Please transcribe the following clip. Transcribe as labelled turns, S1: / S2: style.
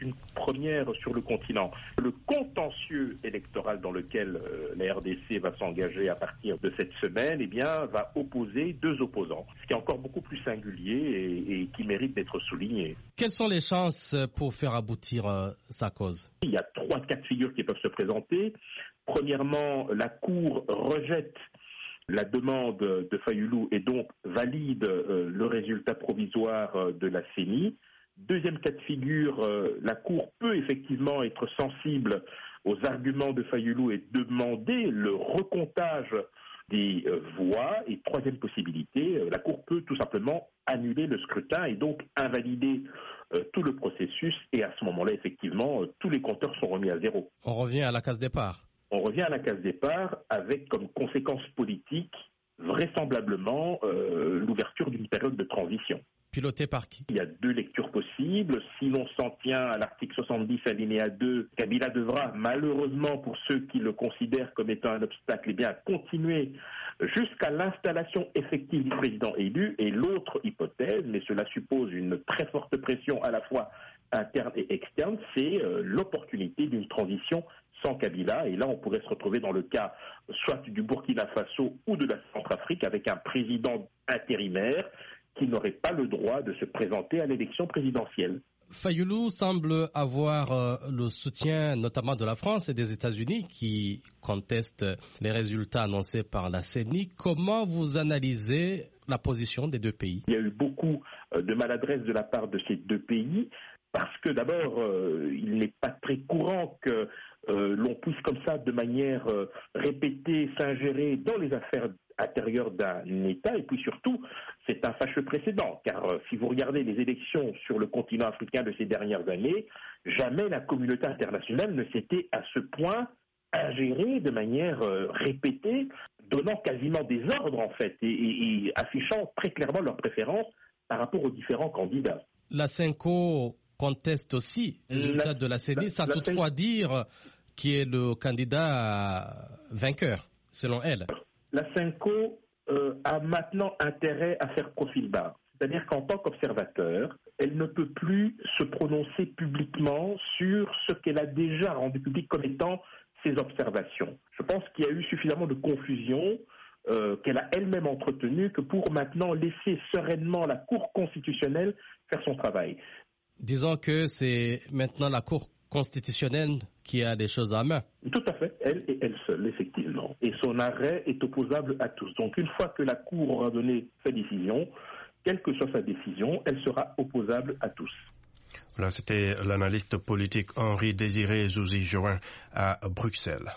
S1: une première sur le continent. Le contentieux électoral dans lequel euh, la RDC va s'engager à partir de cette semaine, eh bien, va opposer deux opposants, ce qui est encore beaucoup plus singulier et, qui mérite d'être souligné.
S2: Quelles sont les chances pour faire aboutir euh, sa cause?
S1: Il y a trois cas de figure qui peuvent se présenter. Premièrement, la Cour rejette la demande de Fayoulou et donc valide euh, le résultat provisoire de la CENI. Deuxième cas de figure, euh, la Cour peut effectivement être sensible aux arguments de Fayoulou et demander le recomptage des voix. Et troisième possibilité, la Cour peut tout simplement annuler le scrutin et donc invalider tout le processus. Et à ce moment-là, effectivement, tous les compteurs sont remis à zéro.
S2: On revient à la case départ
S1: on revient à la case départ avec comme conséquence politique vraisemblablement euh, l'ouverture d'une période de transition.
S2: Piloté par qui?
S1: Il y a deux lectures possibles. Si l'on s'en tient à l'article 70 alinéa 2, Kabila devra malheureusement pour ceux qui le considèrent comme étant un obstacle, eh bien continuer jusqu'à l'installation effective du président élu. Et l'autre hypothèse, mais cela suppose une très forte pression à la fois interne et externe, c'est euh, l'opportunité d'une transition sans Kabila. Et là, on pourrait se retrouver dans le cas soit du Burkina Faso ou de la Centrafrique avec un président intérimaire qui n'aurait pas le droit de se présenter à l'élection présidentielle.
S2: Fayoulou semble avoir euh, le soutien notamment de la France et des États-Unis qui contestent les résultats annoncés par la CENI. Comment vous analysez la position des deux pays?
S1: Il y a eu beaucoup euh, de maladresse de la part de ces deux pays parce que d'abord, euh, il n'est pas très courant que euh, l'on puisse comme ça, de manière euh, répétée, s'ingérer dans les affaires intérieures d'un État. Et puis surtout, c'est un fâcheux précédent, car si vous regardez les élections sur le continent africain de ces dernières années, jamais la communauté internationale ne s'était à ce point ingérée de manière répétée, donnant quasiment des ordres en fait, et, affichant très clairement leurs préférences par rapport aux différents candidats.
S2: La Cinco conteste aussi les résultats de la CENI, sans toutefois dire qui est le candidat vainqueur, selon elle.
S1: La CENCO euh, a maintenant intérêt à faire profil bas. C'est-à-dire qu'en tant qu'observateur, elle ne peut plus se prononcer publiquement sur ce qu'elle a déjà rendu public comme étant ses observations. Je pense qu'il y a eu suffisamment de confusion euh, qu'elle a elle-même entretenue que pour maintenant laisser sereinement la Cour constitutionnelle faire son travail.
S2: Disons que c'est maintenant la Cour constitutionnelle qui a des choses à main.
S1: Tout à fait, elle et elle seule, effectivement. Et son arrêt est opposable à tous. Donc une fois que la Cour aura donné sa décision, quelle que soit sa décision, elle sera opposable à tous.
S3: Voilà, c'était l'analyste politique Henri Désiré Zouzi-Join à Bruxelles.